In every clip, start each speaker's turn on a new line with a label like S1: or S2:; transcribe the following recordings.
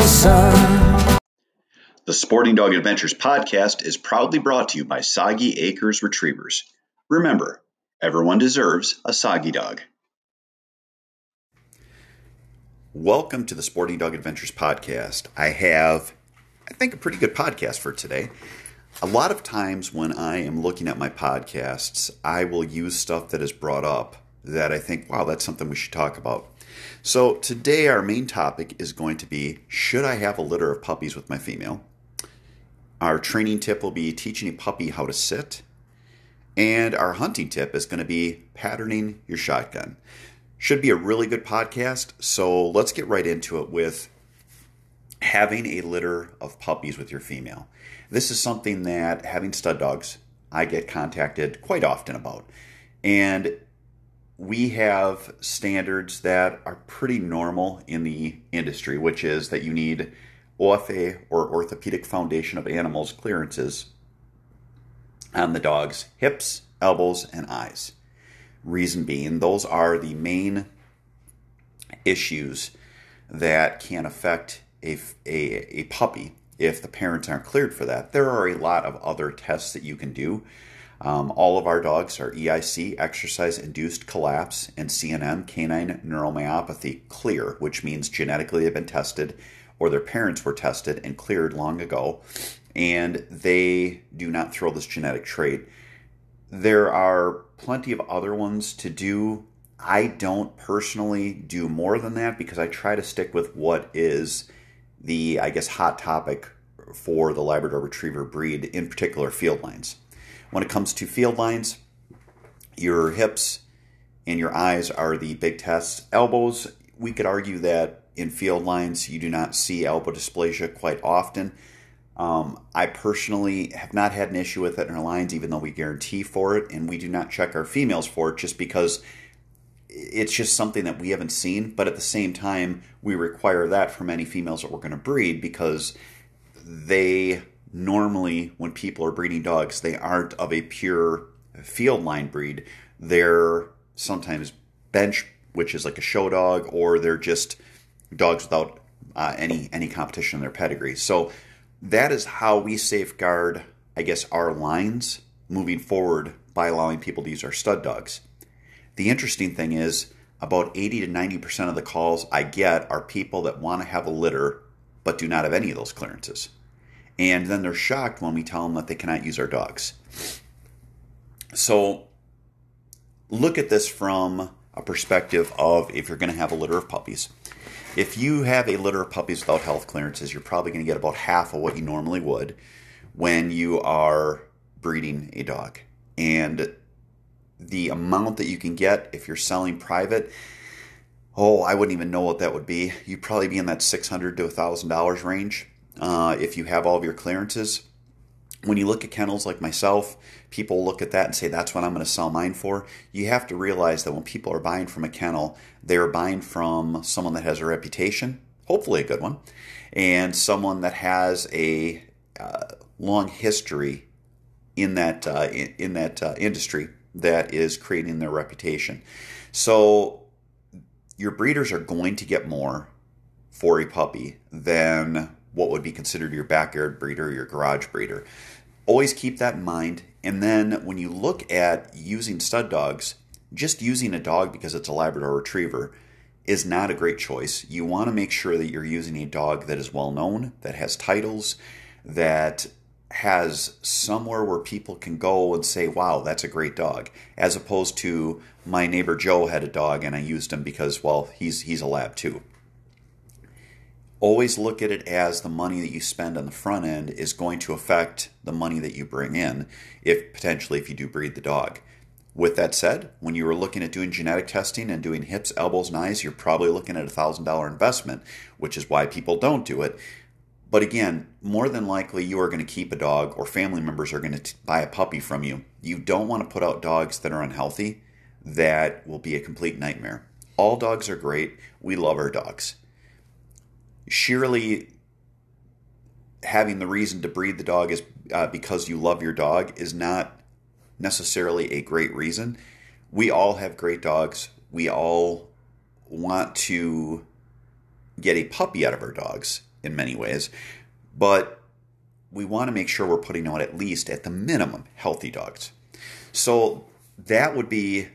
S1: the sun.
S2: The Sporting Dog Adventures podcast is proudly brought to you by Soggy Acres Retrievers. Remember, everyone deserves a soggy dog. Welcome to the Sporting Dog Adventures podcast. I have, I think, a pretty good podcast for today. A lot of times when I am looking at my podcasts, I will use stuff that is brought up that I think, wow, that's something we should talk about. So today, our main topic is going to be Should I have a litter of puppies with my female? Our training tip will be teaching a puppy how to sit. And our hunting tip is going to be patterning your shotgun. Should be a really good podcast. So let's get right into it with having a litter of puppies with your female. This is something that having stud dogs, I get contacted quite often about. And we have standards that are pretty normal in the industry, which is that you need OFA or Orthopedic Foundation of Animals clearances on the dog's hips, elbows, and eyes. Reason being, those are the main issues that can affect a, a, a puppy if the parents aren't cleared for that. There are a lot of other tests that you can do. Um, all of our dogs are EIC, exercise induced collapse, and CNM, canine neuromyopathy, clear, which means genetically they've been tested or their parents were tested and cleared long ago, and they do not throw this genetic trait. There are plenty of other ones to do. I don't personally do more than that because I try to stick with what is the, I guess, hot topic for the Labrador Retriever breed, in particular field lines. When it comes to field lines, your hips and your eyes are the big tests. Elbows, we could argue that in field lines you do not see elbow dysplasia quite often. Um, I personally have not had an issue with it in our lines, even though we guarantee for it, and we do not check our females for it just because it's just something that we haven't seen. But at the same time, we require that from any females that we're going to breed because they normally, when people are breeding dogs, they aren't of a pure field line breed. They're sometimes bench, which is like a show dog, or they're just dogs without uh, any any competition in their pedigree. So that is how we safeguard, I guess, our lines moving forward by allowing people to use our stud dogs. The interesting thing is, about 80 to 90% of the calls I get are people that want to have a litter but do not have any of those clearances. And then they're shocked when we tell them that they cannot use our dogs. So look at this from a perspective of if you're going to have a litter of puppies. If you have a litter of puppies without health clearances, you're probably going to get about half of what you normally would when you are breeding a dog. And the amount that you can get if you're selling private, oh, I wouldn't even know what that would be. You'd probably be in that 600 to $1,000 range uh, if you have all of your clearances. When you look at kennels like myself, people look at that and say, that's what I'm going to sell mine for. You have to realize that when people are buying from a kennel, they're buying from someone that has a reputation, hopefully a good one, and someone that has a uh, long history in that, uh, in, in, that uh, industry that is creating their reputation. So your breeders are going to get more for a puppy than what would be considered your backyard breeder, your garage breeder. Always keep that in mind. And then when you look at using stud dogs, just using a dog because it's a Labrador Retriever is not a great choice. You want to make sure that you're using a dog that is well known, that has titles, that has somewhere where people can go and say, wow, that's a great dog, as opposed to my neighbor Joe had a dog and I used him because, well, he's, he's a lab too always look at it as the money that you spend on the front end is going to affect the money that you bring in if potentially if you do breed the dog With that said, when you were looking at doing genetic testing and doing hips, elbows, and eyes, you're probably looking at a $1,000 investment, which is why people don't do it. But again, more than likely, you are going to keep a dog or family members are going to buy a puppy from you. You don't want to put out dogs that are unhealthy. That will be a complete nightmare. All dogs are great. We love our dogs. Surely, having the reason to breed the dog is uh, because you love your dog is not necessarily a great reason. We all have great dogs. We all want to get a puppy out of our dogs in many ways, but we want to make sure we're putting out at least at the minimum healthy dogs. So that would be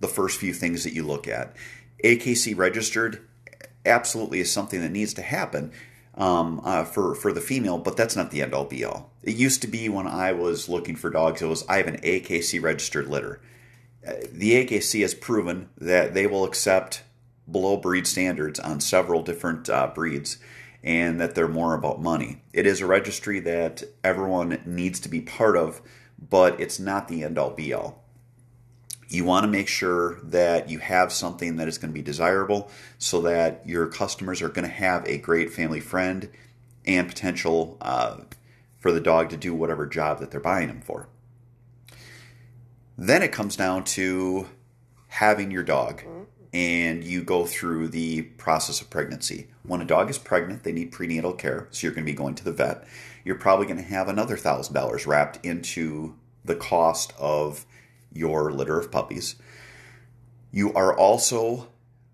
S2: the first few things that you look at. AKC registered absolutely is something that needs to happen um, uh, for for the female, but that's not the end all be all. It used to be when I was looking for dogs, it was I have an AKC registered litter. Uh, the AKC has proven that they will accept below breed standards on several different uh, breeds and that they're more about money. It is a registry that everyone needs to be part of, but it's not the end all be all. You want to make sure that you have something that is going to be desirable so that your customers are going to have a great family friend and potential uh, for the dog to do whatever job that they're buying them for. Then it comes down to having your dog and you go through the process of pregnancy. When a dog is pregnant, they need prenatal care, so you're going to be going to the vet. You're probably going to have another $1,000 wrapped into the cost of your litter of puppies. You are also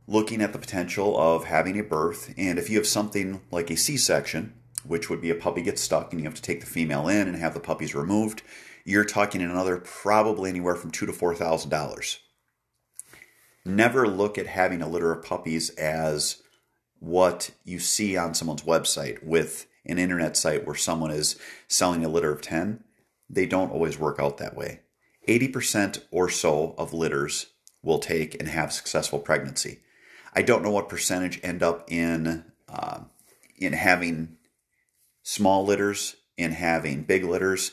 S2: looking at the potential of having a birth, and if you have something like a C section, which would be a puppy gets stuck and you have to take the female in and have the puppies removed, you're talking another probably anywhere from two to four thousand dollars. Never look at having a litter of puppies as what you see on someone's website with an internet site where someone is selling a litter of 10. They don't always work out that way. 80% or so of litters will take and have successful pregnancy. I don't know what percentage end up in uh, in having small litters, in having big litters,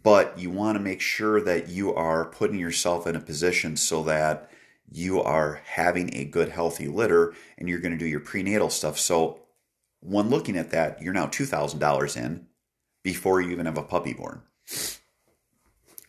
S2: but you want to make sure that you are putting yourself in a position so that you are having a good healthy litter and you're going to do your prenatal stuff. So when looking at that, you're now $2,000 in before you even have a puppy born.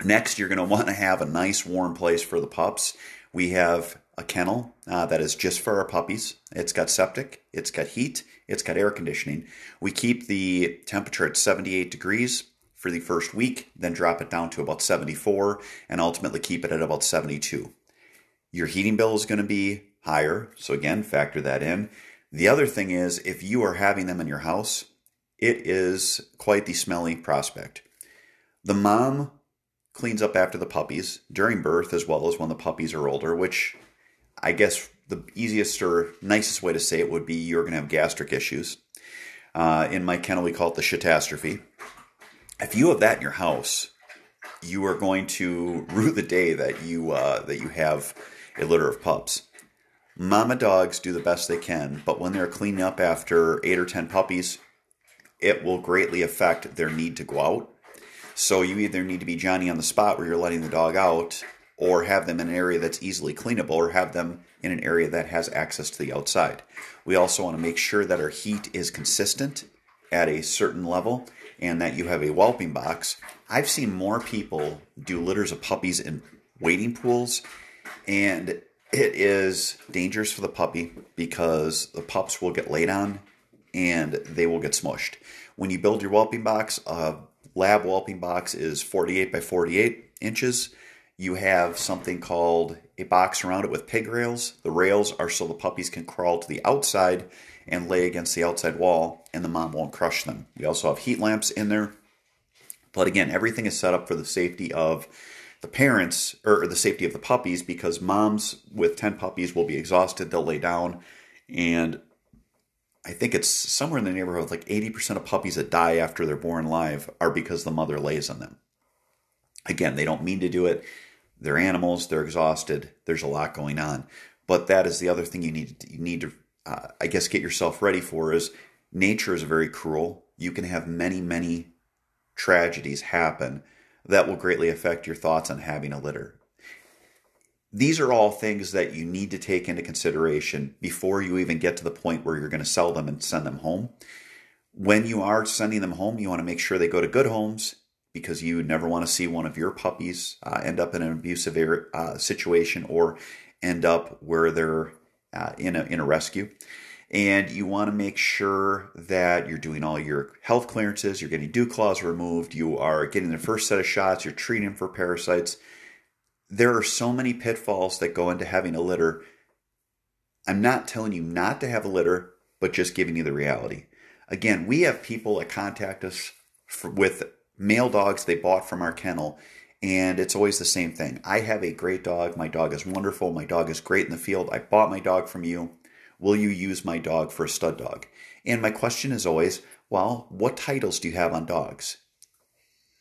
S2: Next, you're going to want to have a nice warm place for the pups. We have a kennel uh, that is just for our puppies. It's got septic, it's got heat, it's got air conditioning. We keep the temperature at 78 degrees for the first week, then drop it down to about 74, and ultimately keep it at about 72. Your heating bill is going to be higher, so again, factor that in. The other thing is, if you are having them in your house, it is quite the smelly prospect. The mom cleans up after the puppies during birth as well as when the puppies are older, which I guess the easiest or nicest way to say it would be you're going to have gastric issues. Uh, in my kennel, we call it the catastrophe. If you have that in your house, you are going to rue the day that you uh, that you have a litter of pups. Mama dogs do the best they can, but when they're cleaning up after eight or ten puppies, it will greatly affect their need to go out so you either need to be Johnny on the spot where you're letting the dog out, or have them in an area that's easily cleanable, or have them in an area that has access to the outside. We also want to make sure that our heat is consistent at a certain level and that you have a whelping box. I've seen more people do litters of puppies in wading pools, and it is dangerous for the puppy because the pups will get laid on and they will get smushed. When you build your whelping box, uh, lab whelping box is 48 by 48 inches. You have something called a box around it with pig rails. The rails are so the puppies can crawl to the outside and lay against the outside wall, and the mom won't crush them. We also have heat lamps in there. But again, everything is set up for the safety of the parents or the safety of the puppies because moms with 10 puppies will be exhausted. They'll lay down and I think it's somewhere in the neighborhood like 80% of puppies that die after they're born live are because the mother lays on them. Again, they don't mean to do it. They're animals, they're exhausted, there's a lot going on. But that is the other thing you need to, you need to uh, I guess get yourself ready for is nature is very cruel. You can have many many tragedies happen that will greatly affect your thoughts on having a litter. These are all things that you need to take into consideration before you even get to the point where you're going to sell them and send them home. When you are sending them home, you want to make sure they go to good homes because you never want to see one of your puppies uh, end up in an abusive uh, situation or end up where they're uh, in, a, in a rescue. And you want to make sure that you're doing all your health clearances, you're getting dew claws removed, you are getting the first set of shots, you're treating for parasites. There are so many pitfalls that go into having a litter. I'm not telling you not to have a litter, but just giving you the reality. Again, we have people that contact us for, with male dogs they bought from our kennel. And it's always the same thing. I have a great dog. My dog is wonderful. My dog is great in the field. I bought my dog from you. Will you use my dog for a stud dog? And my question is always, well, what titles do you have on dogs?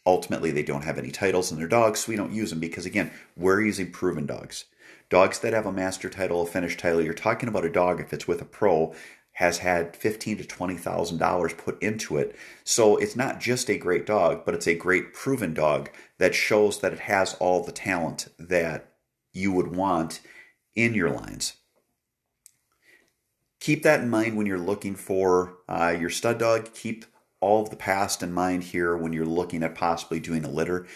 S2: Ultimately, they don't have any titles in their dogs, so we don't use them because, again, we're using proven dogs. Dogs that have a master title, a finished title, you're talking about a dog if it's with a pro has had fifteen to twenty thousand dollars put into it. So it's not just a great dog, but it's a great proven dog that shows that it has all the talent that you would want in your lines. Keep that in mind when you're looking for uh, your stud dog. Keep all of the past in mind here when you're looking at possibly doing a litter.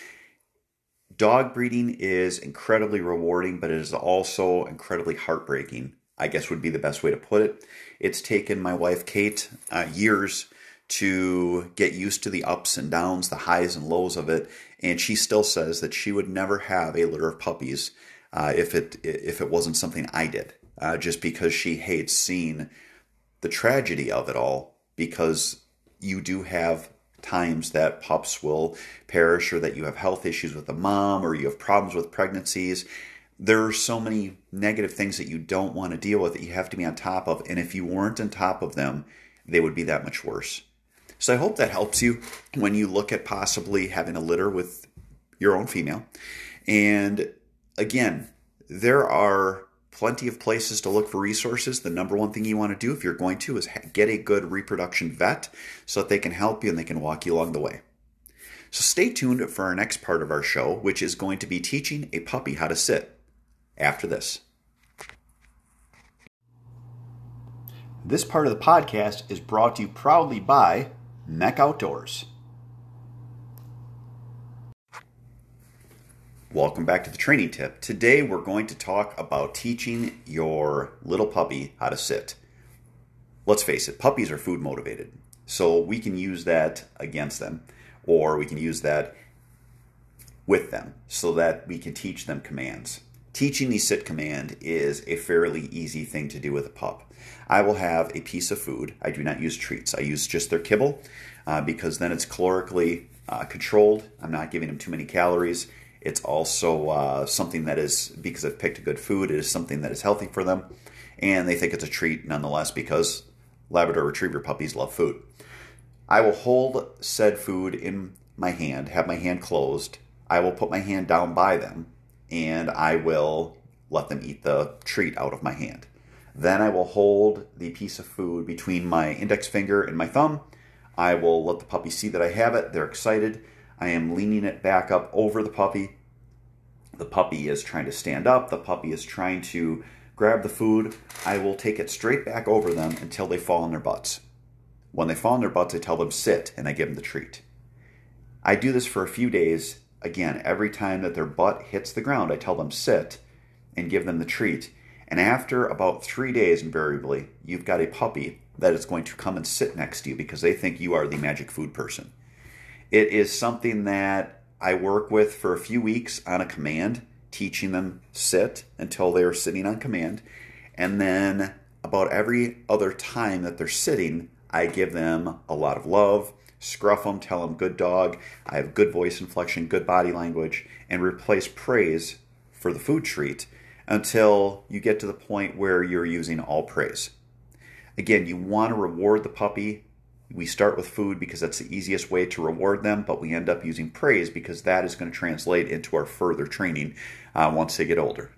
S2: Dog breeding is incredibly rewarding, but it is also incredibly heartbreaking I guess would be the best way to put it. It's taken my wife Kate uh, years to get used to the ups and downs, the highs and lows of it, and she still says that she would never have a litter of puppies uh, if it if it wasn't something I did, uh, just because she hates seeing the tragedy of it all. Because you do have times that pups will perish, or that you have health issues with the mom, or you have problems with pregnancies, there are so many negative things that you don't want to deal with that you have to be on top of. And if you weren't on top of them, they would be that much worse. So I hope that helps you when you look at possibly having a litter with your own female. And again, there are plenty of places to look for resources. The number one thing you want to do if you're going to is get a good reproduction vet so that they can help you and they can walk you along the way. So stay tuned for our next part of our show, which is going to be teaching a puppy how to sit after this. This part of the podcast is brought to you proudly by Mech Outdoors. Welcome back to the training tip. Today we're going to talk about teaching your little puppy how to sit. Let's face it, puppies are food motivated. So we can use that against them, or we can use that with them so that we can teach them commands teaching the sit command is a fairly easy thing to do with a pup. I will have a piece of food. I do not use treats. I use just their kibble uh, because then it's calorically uh, controlled. I'm not giving them too many calories. It's also uh, something that is, because I've picked a good food, it is something that is healthy for them. And they think it's a treat nonetheless because Labrador Retriever puppies love food. I will hold said food in my hand, have my hand closed. I will put my hand down by them and I will let them eat the treat out of my hand. Then I will hold the piece of food between my index finger and my thumb. I will let the puppy see that I have it. They're excited. I am leaning it back up over the puppy. The puppy is trying to stand up. The puppy is trying to grab the food. I will take it straight back over them until they fall on their butts. When they fall on their butts, I tell them sit and I give them the treat. I do this for a few days Again, every time that their butt hits the ground, I tell them sit and give them the treat. And after about three days, invariably, you've got a puppy that is going to come and sit next to you because they think you are the magic food person. It is something that I work with for a few weeks on a command, teaching them sit until they are sitting on command. And then about every other time that they're sitting, I give them a lot of love scruff them, tell them good dog, I have good voice inflection, good body language, and replace praise for the food treat until you get to the point where you're using all praise. Again, you want to reward the puppy. We start with food because that's the easiest way to reward them, but we end up using praise because that is going to translate into our further training uh, once they get older.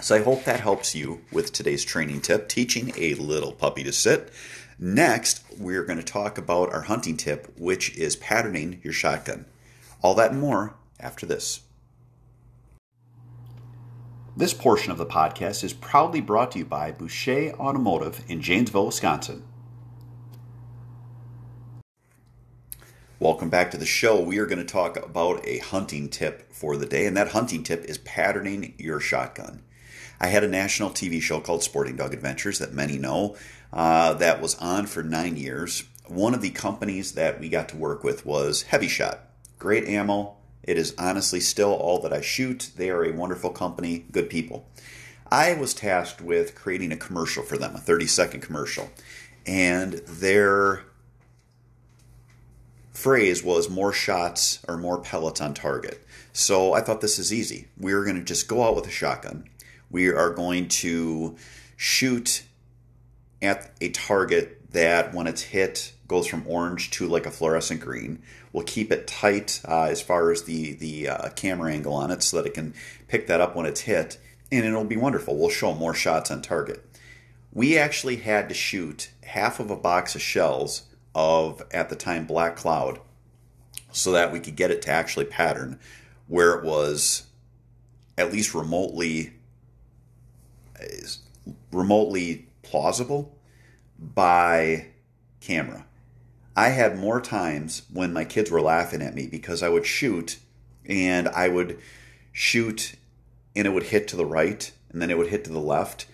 S2: So I hope that helps you with today's training tip teaching a little puppy to sit. Next, we're going to talk about our hunting tip, which is patterning your shotgun. All that and more after this. This portion of the podcast is proudly brought to you by Boucher Automotive in Janesville, Wisconsin. Welcome back to the show. We are going to talk about a hunting tip for the day, and that hunting tip is patterning your shotgun. I had a national TV show called Sporting Dog Adventures that many know uh, that was on for nine years. One of the companies that we got to work with was Hevi-Shot. Great ammo. It is honestly still all that I shoot. They are a wonderful company, good people. I was tasked with creating a commercial for them, a 30 second commercial. And their phrase was more shots or more pellets on target. So I thought this is easy. We're going to just go out with a shotgun. We are going to shoot at a target that when it's hit goes from orange to like a fluorescent green. We'll keep it tight uh, as far as the the uh, camera angle on it so that it can pick that up when it's hit, and it'll be wonderful. We'll show more shots on target. We actually had to shoot half of a box of shells of at the time Black Cloud so that we could get it to actually pattern where it was at least remotely remotely plausible by camera. I had more times when my kids were laughing at me because I would shoot and I would shoot and it would hit to the right and then it would hit to the left.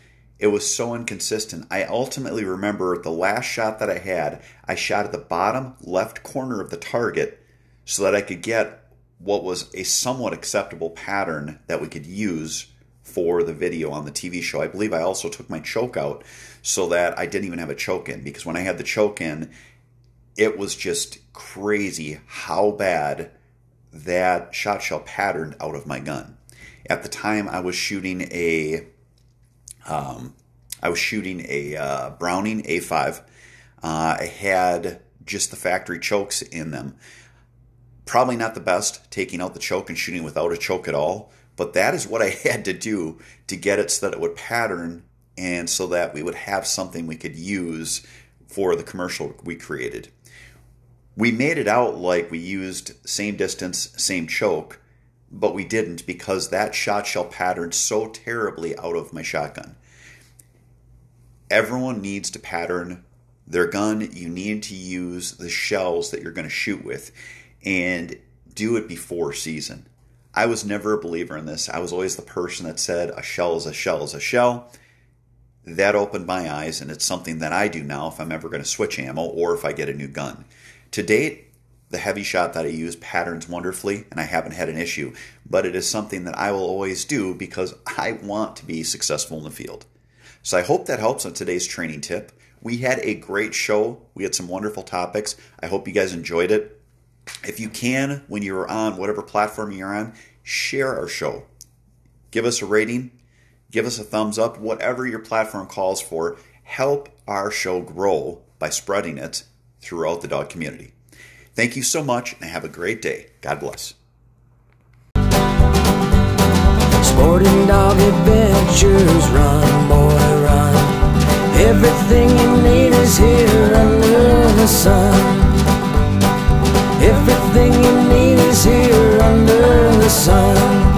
S2: It was so inconsistent. I ultimately remember the last shot that I had, I shot at the bottom left corner of the target so that I could get what was a somewhat acceptable pattern that we could use for the video on the TV show. I believe I also took my choke out so that I didn't even have a choke in because when I had the choke in, it was just crazy how bad that shot shell patterned out of my gun. At the time, I was shooting a, um, I was shooting a uh, Browning A5. Uh, I had just the factory chokes in them. Probably not the best, taking out the choke and shooting without a choke at all. But that is what I had to do to get it so that it would pattern and so that we would have something we could use for the commercial we created. We made it out like we used same distance, same choke, but we didn't because that shot shell patterned so terribly out of my shotgun. Everyone needs to pattern their gun. You need to use the shells that you're going to shoot with and do it before season. I was never a believer in this. I was always the person that said a shell is a shell is a shell. That opened my eyes, and it's something that I do now if I'm ever going to switch ammo or if I get a new gun. To date, the Hevi-Shot that I use patterns wonderfully, and I haven't had an issue, but it is something that I will always do because I want to be successful in the field. So I hope that helps on today's training tip. We had a great show. We had some wonderful topics. I hope you guys enjoyed it. If you can, when you're on whatever platform you're on, share our show. Give us a rating, give us a thumbs up, whatever your platform calls for. Help our show grow by spreading it throughout the dog community. Thank you so much and have a great day. God bless.
S1: Sporting dog adventures, run, boy, run. Everything you need is here under the sun. Everything you need is here under the sun.